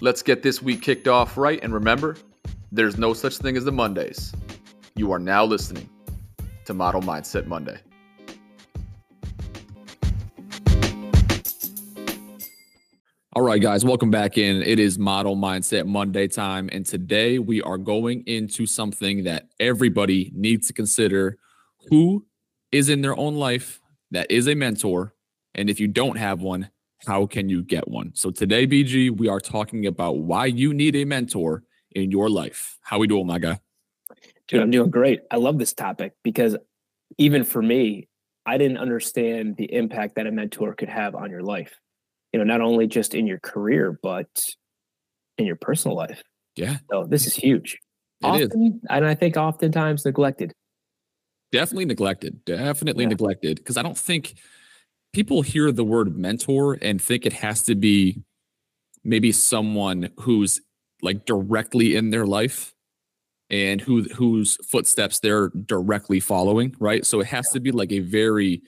Let's get this week kicked off right. And remember, there's no such thing as the Mondays. You are now listening to Model Mindset Monday. All right, guys, welcome back in. It is Model Mindset Monday time. And today we are going into something that everybody needs to consider who is in their own life that is a mentor. And if you don't have one, how can you get one? So today, BG, we are talking about why you need a mentor in your life. How are we doing, my guy? Dude, I'm doing great. I love this topic because even for me, I didn't understand the impact that a mentor could have on your life. You know, not only just in your career, but in your personal life. Yeah. So this is huge. It often, is. and I think oftentimes neglected. Definitely neglected. Definitely yeah. neglected. Because I don't think people hear the word mentor and think it has to be maybe someone who's like directly in their life and who whose footsteps they're directly following, right? So it has to be like a very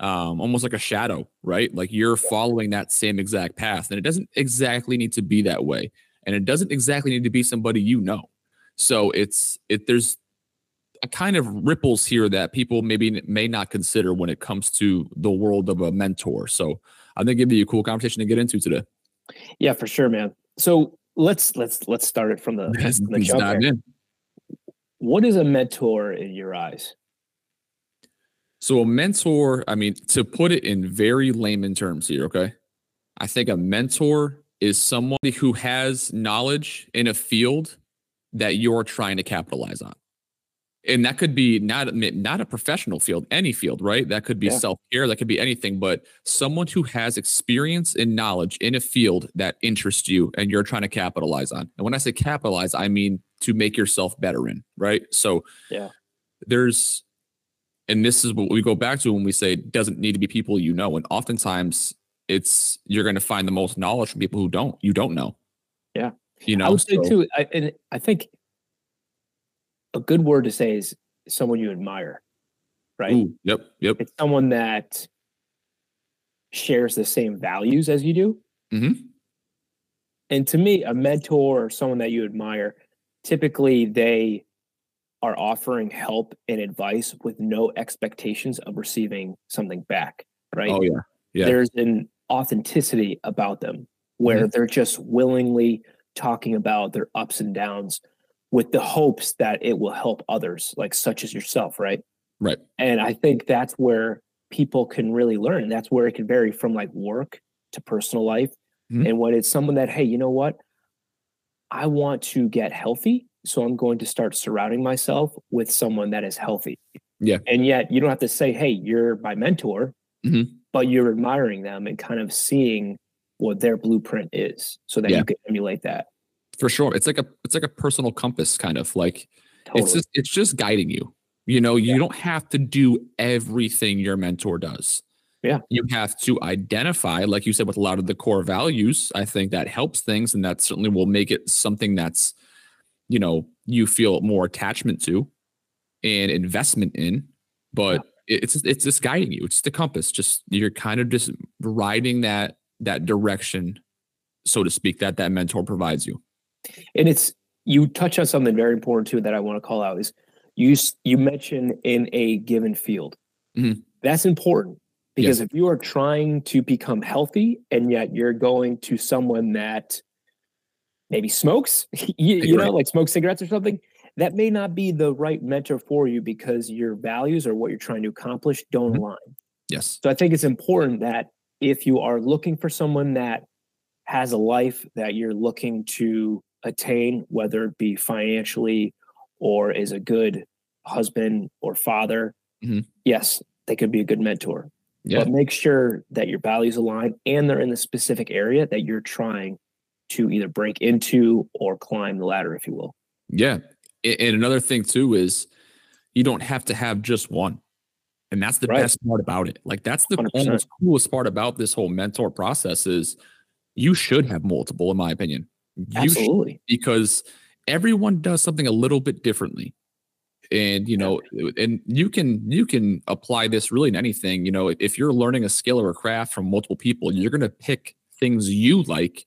um almost like a shadow, right? Like you're following that same exact path and it doesn't exactly need to be that way and it doesn't exactly need to be somebody you know. So it's it there's a kind of ripples here that people maybe may not consider when it comes to the world of a mentor. So I think it'd be a cool conversation to get into today. Yeah, for sure, man. So let's let's let's start it from the, from the jump. What is a mentor in your eyes? So a mentor, I mean, to put it in very layman terms here, okay? I think a mentor is somebody who has knowledge in a field that you're trying to capitalize on and that could be not not a professional field any field right? That could be yeah. self-care that could be anything but someone who has experience and knowledge in a field that interests you and you're trying to capitalize on. And when i say capitalize i mean to make yourself better in right? So yeah. there's and this is what we go back to when we say it doesn't need to be people you know and oftentimes it's you're going to find the most knowledge from people who don't you don't know. Yeah. You know i would say so, too I, and i think a good word to say is someone you admire, right? Ooh, yep, yep. It's someone that shares the same values as you do. Mm-hmm. And to me, a mentor or someone that you admire, typically they are offering help and advice with no expectations of receiving something back, right? Oh yeah, yeah. There's an authenticity about them where mm-hmm. they're just willingly talking about their ups and downs with the hopes that it will help others, like such as yourself, right? Right. And I think that's where people can really learn. And that's where it can vary from like work to personal life. Mm-hmm. And when it's someone that, hey, you know what? I want to get healthy. So I'm going to start surrounding myself with someone that is healthy. Yeah. And yet you don't have to say, hey, you're my mentor, mm-hmm. but you're admiring them and kind of seeing what their blueprint is so that yeah. you can emulate that for sure it's like a it's like a personal compass kind of like totally. it's just it's just guiding you you know you yeah. don't have to do everything your mentor does yeah you have to identify like you said with a lot of the core values i think that helps things and that certainly will make it something that's you know you feel more attachment to and investment in but yeah. it's it's just guiding you it's the compass just you're kind of just riding that that direction so to speak that that mentor provides you and it's you touch on something very important too that I want to call out is you you mentioned in a given field. Mm-hmm. That's important because yes. if you are trying to become healthy and yet you're going to someone that maybe smokes, you, you know, like smoke cigarettes or something, that may not be the right mentor for you because your values or what you're trying to accomplish don't mm-hmm. align. Yes. So I think it's important that if you are looking for someone that has a life that you're looking to attain, whether it be financially or is a good husband or father, mm-hmm. yes, they could be a good mentor. Yeah. But make sure that your values align and they're in the specific area that you're trying to either break into or climb the ladder, if you will. Yeah. And another thing too is you don't have to have just one. And that's the right. best part about it. Like that's the 100%. coolest part about this whole mentor process is you should have multiple, in my opinion. Absolutely. Because everyone does something a little bit differently. And you know, and you can you can apply this really in anything. You know, if you're learning a skill or a craft from multiple people, you're gonna pick things you like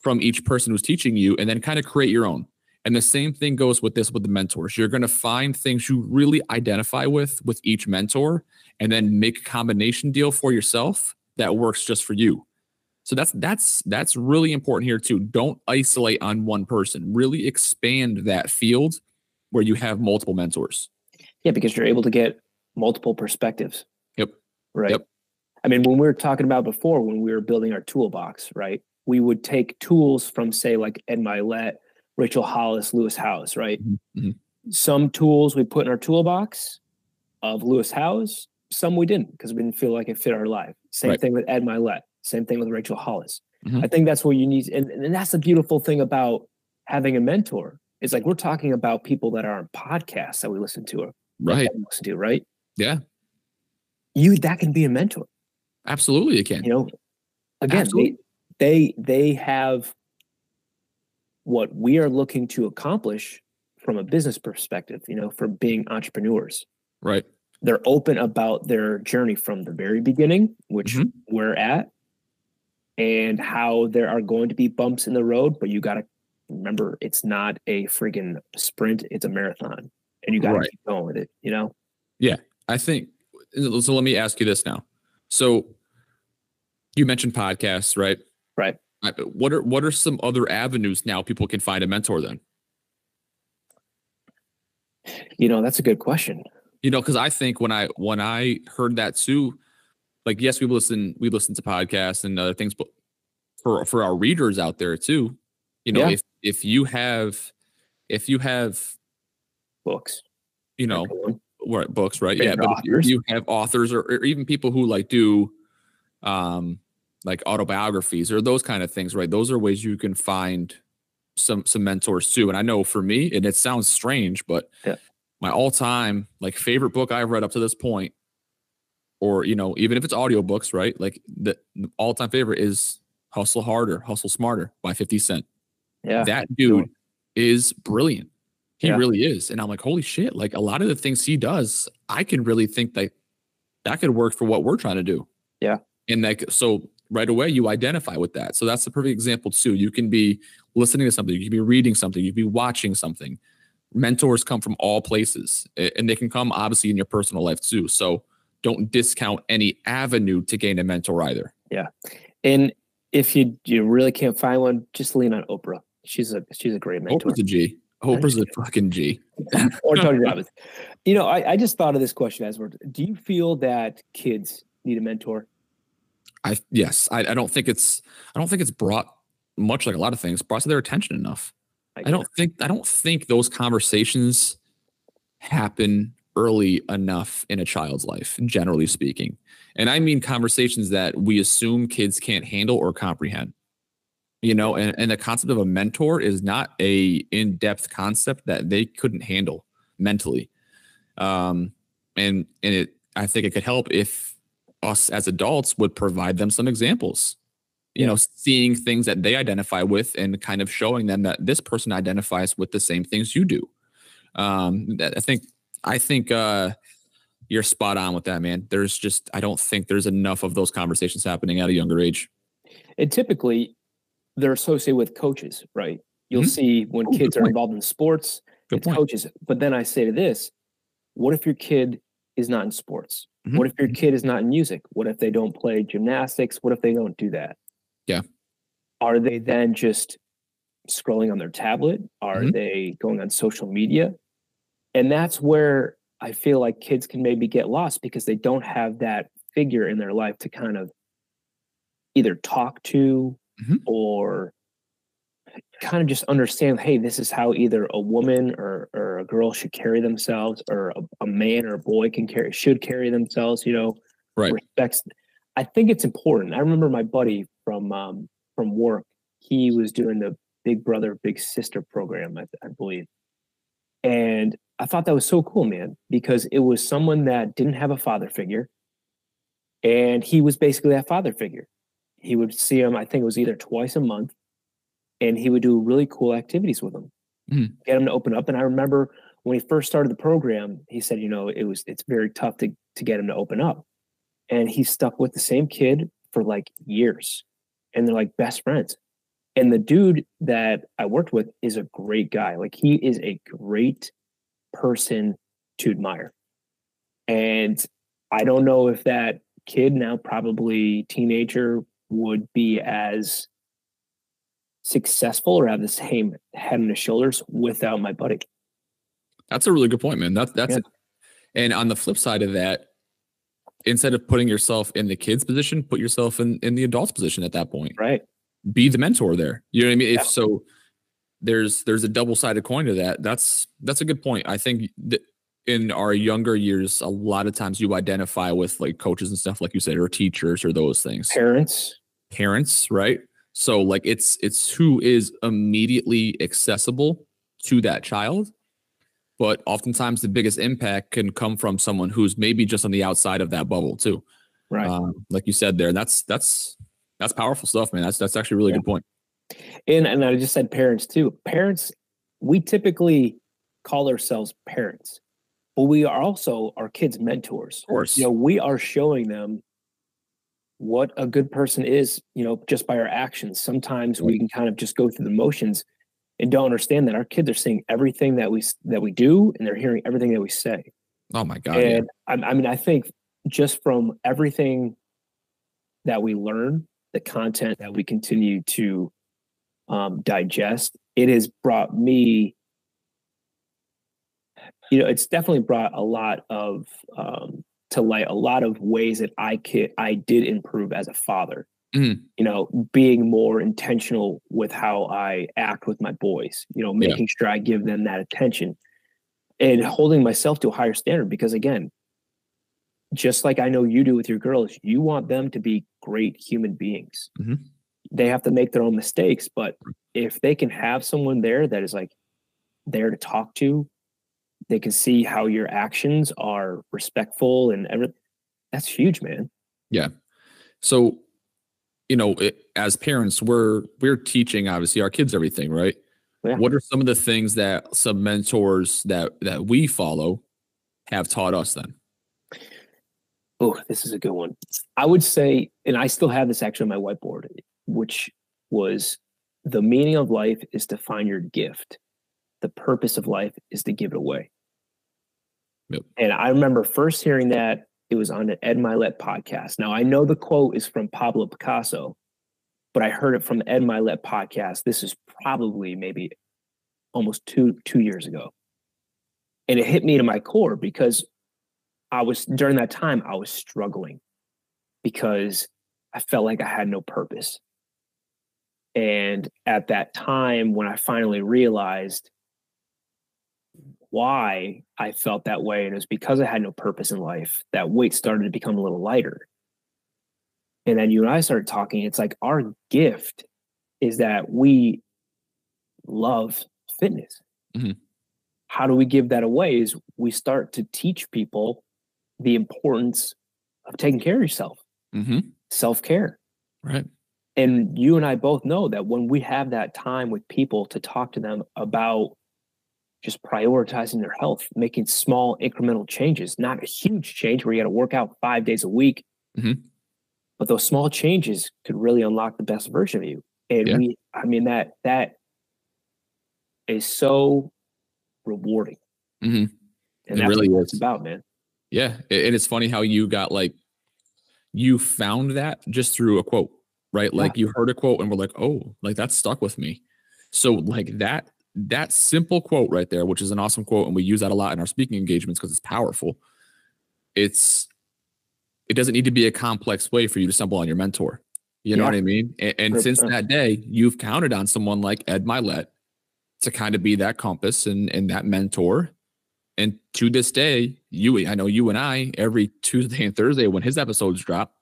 from each person who's teaching you and then kind of create your own. And the same thing goes with this with the mentors. You're going to find things you really identify with with each mentor and then make a combination deal for yourself that works just for you. So that's that's that's really important here too. Don't isolate on one person. Really expand that field where you have multiple mentors. Yeah, because you're able to get multiple perspectives. Yep. Right. Yep. I mean, when we were talking about before, when we were building our toolbox, right? We would take tools from, say, like Ed Mylett Rachel Hollis, Lewis Howes, right? Mm-hmm, mm-hmm. Some tools we put in our toolbox of Lewis Howes, some we didn't because we didn't feel like it fit our life. Same right. thing with Ed Mylett, same thing with Rachel Hollis. Mm-hmm. I think that's what you need. And, and that's the beautiful thing about having a mentor. It's like we're talking about people that are on podcasts that we listen to, or right? Listen to, right? Yeah. You that can be a mentor. Absolutely, it can. You know, again, they, they they have what we are looking to accomplish from a business perspective, you know, for being entrepreneurs. Right. They're open about their journey from the very beginning, which mm-hmm. we're at, and how there are going to be bumps in the road, but you got to remember it's not a friggin' sprint, it's a marathon. And you got to right. keep going with it, you know? Yeah. I think so. Let me ask you this now. So you mentioned podcasts, right? Right. What are what are some other avenues now people can find a mentor then? You know, that's a good question. You know, because I think when I when I heard that too, like yes, we listen we listen to podcasts and other things, but for for our readers out there too, you know, yeah. if if you have if you have books, you know, right, books, right? yeah, but if you have authors or, or even people who like do um like autobiographies or those kind of things, right? Those are ways you can find some some mentors too. And I know for me, and it sounds strange, but yeah. my all-time like favorite book I've read up to this point, or you know, even if it's audiobooks, right? Like the, the all-time favorite is Hustle Harder, Hustle Smarter by 50 Cent. Yeah. That dude is brilliant. He yeah. really is. And I'm like, holy shit, like a lot of the things he does, I can really think that that could work for what we're trying to do. Yeah. And like so right away you identify with that. So that's the perfect example too. You can be listening to something, you can be reading something, you can be watching something. Mentors come from all places and they can come obviously in your personal life too. So don't discount any avenue to gain a mentor either. Yeah. And if you you really can't find one, just lean on Oprah. She's a she's a great mentor. Oprah's a G. Oprah's a fucking G. or Tony Robbins. You know, I, I just thought of this question as we're do you feel that kids need a mentor? I yes, I, I don't think it's I don't think it's brought much like a lot of things brought to their attention enough. I, I don't think I don't think those conversations happen early enough in a child's life, generally speaking. And I mean conversations that we assume kids can't handle or comprehend. You know, and, and the concept of a mentor is not a in-depth concept that they couldn't handle mentally. Um, and and it I think it could help if us as adults would provide them some examples you yeah. know seeing things that they identify with and kind of showing them that this person identifies with the same things you do um i think i think uh you're spot on with that man there's just i don't think there's enough of those conversations happening at a younger age and typically they're associated with coaches right you'll mm-hmm. see when oh, kids are involved in sports good it's point. coaches but then i say to this what if your kid is not in sports Mm-hmm. What if your kid is not in music? What if they don't play gymnastics? What if they don't do that? Yeah. Are they then just scrolling on their tablet? Are mm-hmm. they going on social media? And that's where I feel like kids can maybe get lost because they don't have that figure in their life to kind of either talk to mm-hmm. or kind of just understand hey this is how either a woman or, or a girl should carry themselves or a, a man or a boy can carry should carry themselves you know right. respects i think it's important. I remember my buddy from um, from work he was doing the big brother big sister program I, I believe and i thought that was so cool man because it was someone that didn't have a father figure and he was basically that father figure he would see him i think it was either twice a month and he would do really cool activities with him, mm. get him to open up. And I remember when he first started the program, he said, you know, it was it's very tough to to get him to open up, and he stuck with the same kid for like years, and they're like best friends. And the dude that I worked with is a great guy. Like he is a great person to admire. And I don't know if that kid now, probably teenager, would be as successful or have the same head on his shoulders without my buddy. That's a really good point, man. That's that's yeah. and on the flip side of that, instead of putting yourself in the kid's position, put yourself in in the adult's position at that point. Right. Be the mentor there. You know what I mean? Yeah. If so, there's there's a double sided coin to that. That's that's a good point. I think that in our younger years, a lot of times you identify with like coaches and stuff, like you said, or teachers or those things. Parents. Parents, right? So like it's it's who is immediately accessible to that child but oftentimes the biggest impact can come from someone who's maybe just on the outside of that bubble too. Right. Um, like you said there. That's that's that's powerful stuff, man. That's that's actually a really yeah. good point. And and I just said parents too. Parents, we typically call ourselves parents, but we are also our kids' mentors. Of course. You know, we are showing them what a good person is, you know, just by our actions. Sometimes we can kind of just go through the motions and don't understand that our kids are seeing everything that we that we do and they're hearing everything that we say. Oh my god! And yeah. I, I mean, I think just from everything that we learn, the content that we continue to um, digest, it has brought me. You know, it's definitely brought a lot of um, to light a lot of ways that I could I did improve as a father mm-hmm. you know, being more intentional with how I act with my boys, you know, making yeah. sure I give them that attention and holding myself to a higher standard. Because again, just like I know you do with your girls, you want them to be great human beings. Mm-hmm. They have to make their own mistakes, but if they can have someone there that is like there to talk to, they can see how your actions are respectful and everything. That's huge, man. Yeah. So you know, it, as parents, we're we're teaching obviously our kids everything, right? Yeah. What are some of the things that some mentors that that we follow have taught us then? Oh, this is a good one. I would say, and I still have this actually on my whiteboard, which was the meaning of life is to find your gift. The purpose of life is to give it away. Yep. And I remember first hearing that it was on an Ed Mylett podcast. Now I know the quote is from Pablo Picasso, but I heard it from the Ed Mylett podcast. This is probably maybe almost two two years ago, and it hit me to my core because I was during that time I was struggling because I felt like I had no purpose. And at that time, when I finally realized why I felt that way. And it was because I had no purpose in life. That weight started to become a little lighter. And then you and I started talking. It's like our gift is that we love fitness. Mm-hmm. How do we give that away? Is we start to teach people the importance of taking care of yourself, mm-hmm. self care. Right. And you and I both know that when we have that time with people to talk to them about just prioritizing their health, making small incremental changes, not a huge change where you got to work out five days a week. Mm-hmm. But those small changes could really unlock the best version of you. And yeah. we, I mean, that, that is so rewarding. Mm-hmm. And it that's really what it's about, man. Yeah. And it's funny how you got like, you found that just through a quote, right? Like yeah. you heard a quote and we're like, oh, like that stuck with me. So like that that simple quote right there, which is an awesome quote, and we use that a lot in our speaking engagements because it's powerful. It's it doesn't need to be a complex way for you to stumble on your mentor. You know what I mean? And, and since that day, you've counted on someone like Ed Mylett to kind of be that compass and and that mentor. And to this day, you I know you and I every Tuesday and Thursday when his episodes drop,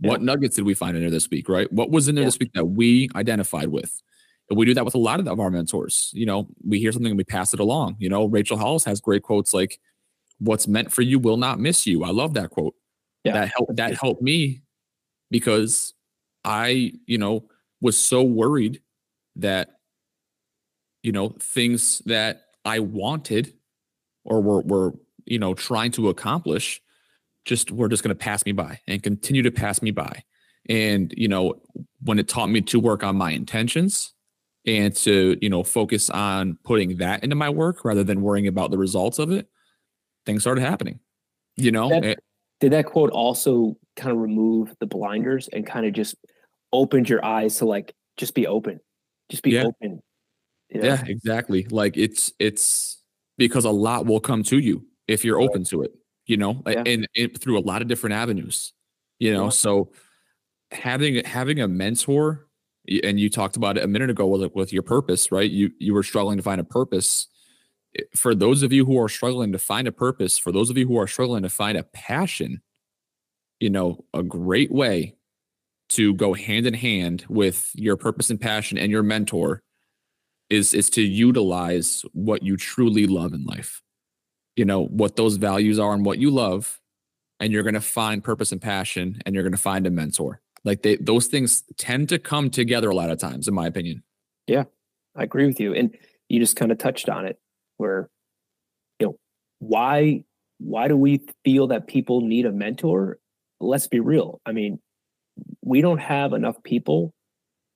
yeah. what nuggets did we find in there this week? Right? What was in there yeah. this week that we identified with? And we do that with a lot of our mentors. You know, we hear something and we pass it along. You know, Rachel Hollis has great quotes like, "What's meant for you will not miss you." I love that quote. Yeah. That helped. That helped me because I, you know, was so worried that, you know, things that I wanted or we're, you know trying to accomplish just we're just going to pass me by and continue to pass me by and you know when it taught me to work on my intentions and to you know focus on putting that into my work rather than worrying about the results of it things started happening you know that, it, did that quote also kind of remove the blinders and kind of just opened your eyes to like just be open just be yeah. open you know? yeah exactly like it's it's because a lot will come to you if you're right. open to it you know yeah. and, and, through a lot of different avenues you know yeah. so having having a mentor and you talked about it a minute ago with, with your purpose right you you were struggling to find a purpose for those of you who are struggling to find a purpose for those of you who are struggling to find a passion you know a great way to go hand in hand with your purpose and passion and your mentor is is to utilize what you truly love in life. You know what those values are and what you love and you're going to find purpose and passion and you're going to find a mentor. Like they those things tend to come together a lot of times in my opinion. Yeah i agree with you and you just kind of touched on it where you know why why do we feel that people need a mentor? Let's be real i mean we don't have enough people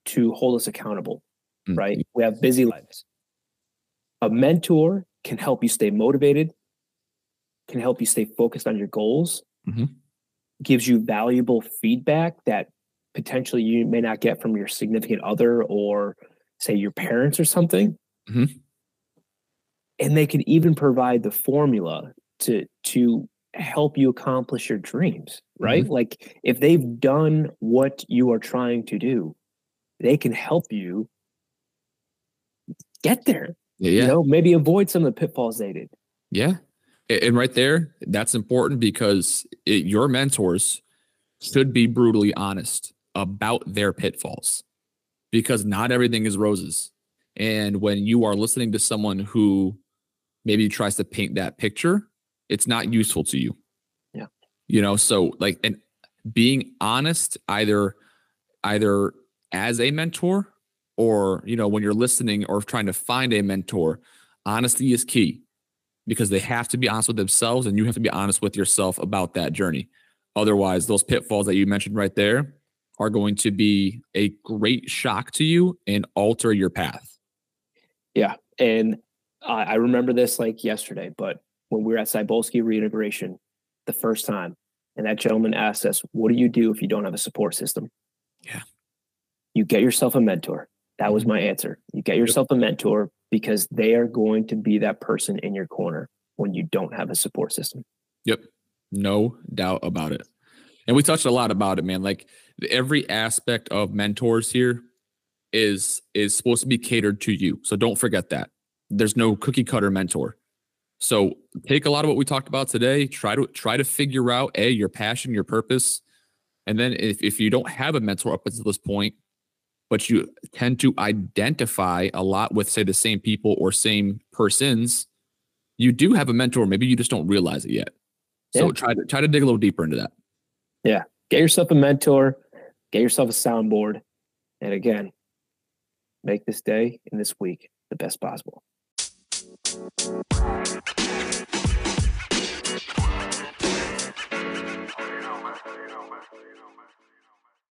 to hold us accountable mm-hmm. right we have busy lives a mentor can help you stay motivated can help you stay focused on your goals mm-hmm. gives you valuable feedback that potentially you may not get from your significant other or say your parents or something mm-hmm. and they can even provide the formula to to help you accomplish your dreams right mm-hmm. like if they've done what you are trying to do they can help you get there yeah, you know maybe avoid some of the pitfalls they did yeah and right there that's important because it, your mentors should be brutally honest about their pitfalls because not everything is roses. And when you are listening to someone who maybe tries to paint that picture, it's not useful to you. Yeah. You know, so like and being honest either either as a mentor or you know when you're listening or trying to find a mentor, honesty is key because they have to be honest with themselves and you have to be honest with yourself about that journey. Otherwise, those pitfalls that you mentioned right there, are going to be a great shock to you and alter your path. Yeah. And I, I remember this like yesterday, but when we were at Cybulski reintegration the first time, and that gentleman asked us, What do you do if you don't have a support system? Yeah. You get yourself a mentor. That was my answer. You get yourself a mentor because they are going to be that person in your corner when you don't have a support system. Yep. No doubt about it. And we touched a lot about it, man. Like every aspect of mentors here is is supposed to be catered to you. So don't forget that. There's no cookie cutter mentor. So take a lot of what we talked about today, try to try to figure out a your passion, your purpose. And then if, if you don't have a mentor up until this point, but you tend to identify a lot with say the same people or same persons, you do have a mentor. Maybe you just don't realize it yet. So yeah. try to try to dig a little deeper into that. Yeah. Get yourself a mentor, get yourself a soundboard. And again, make this day and this week the best possible.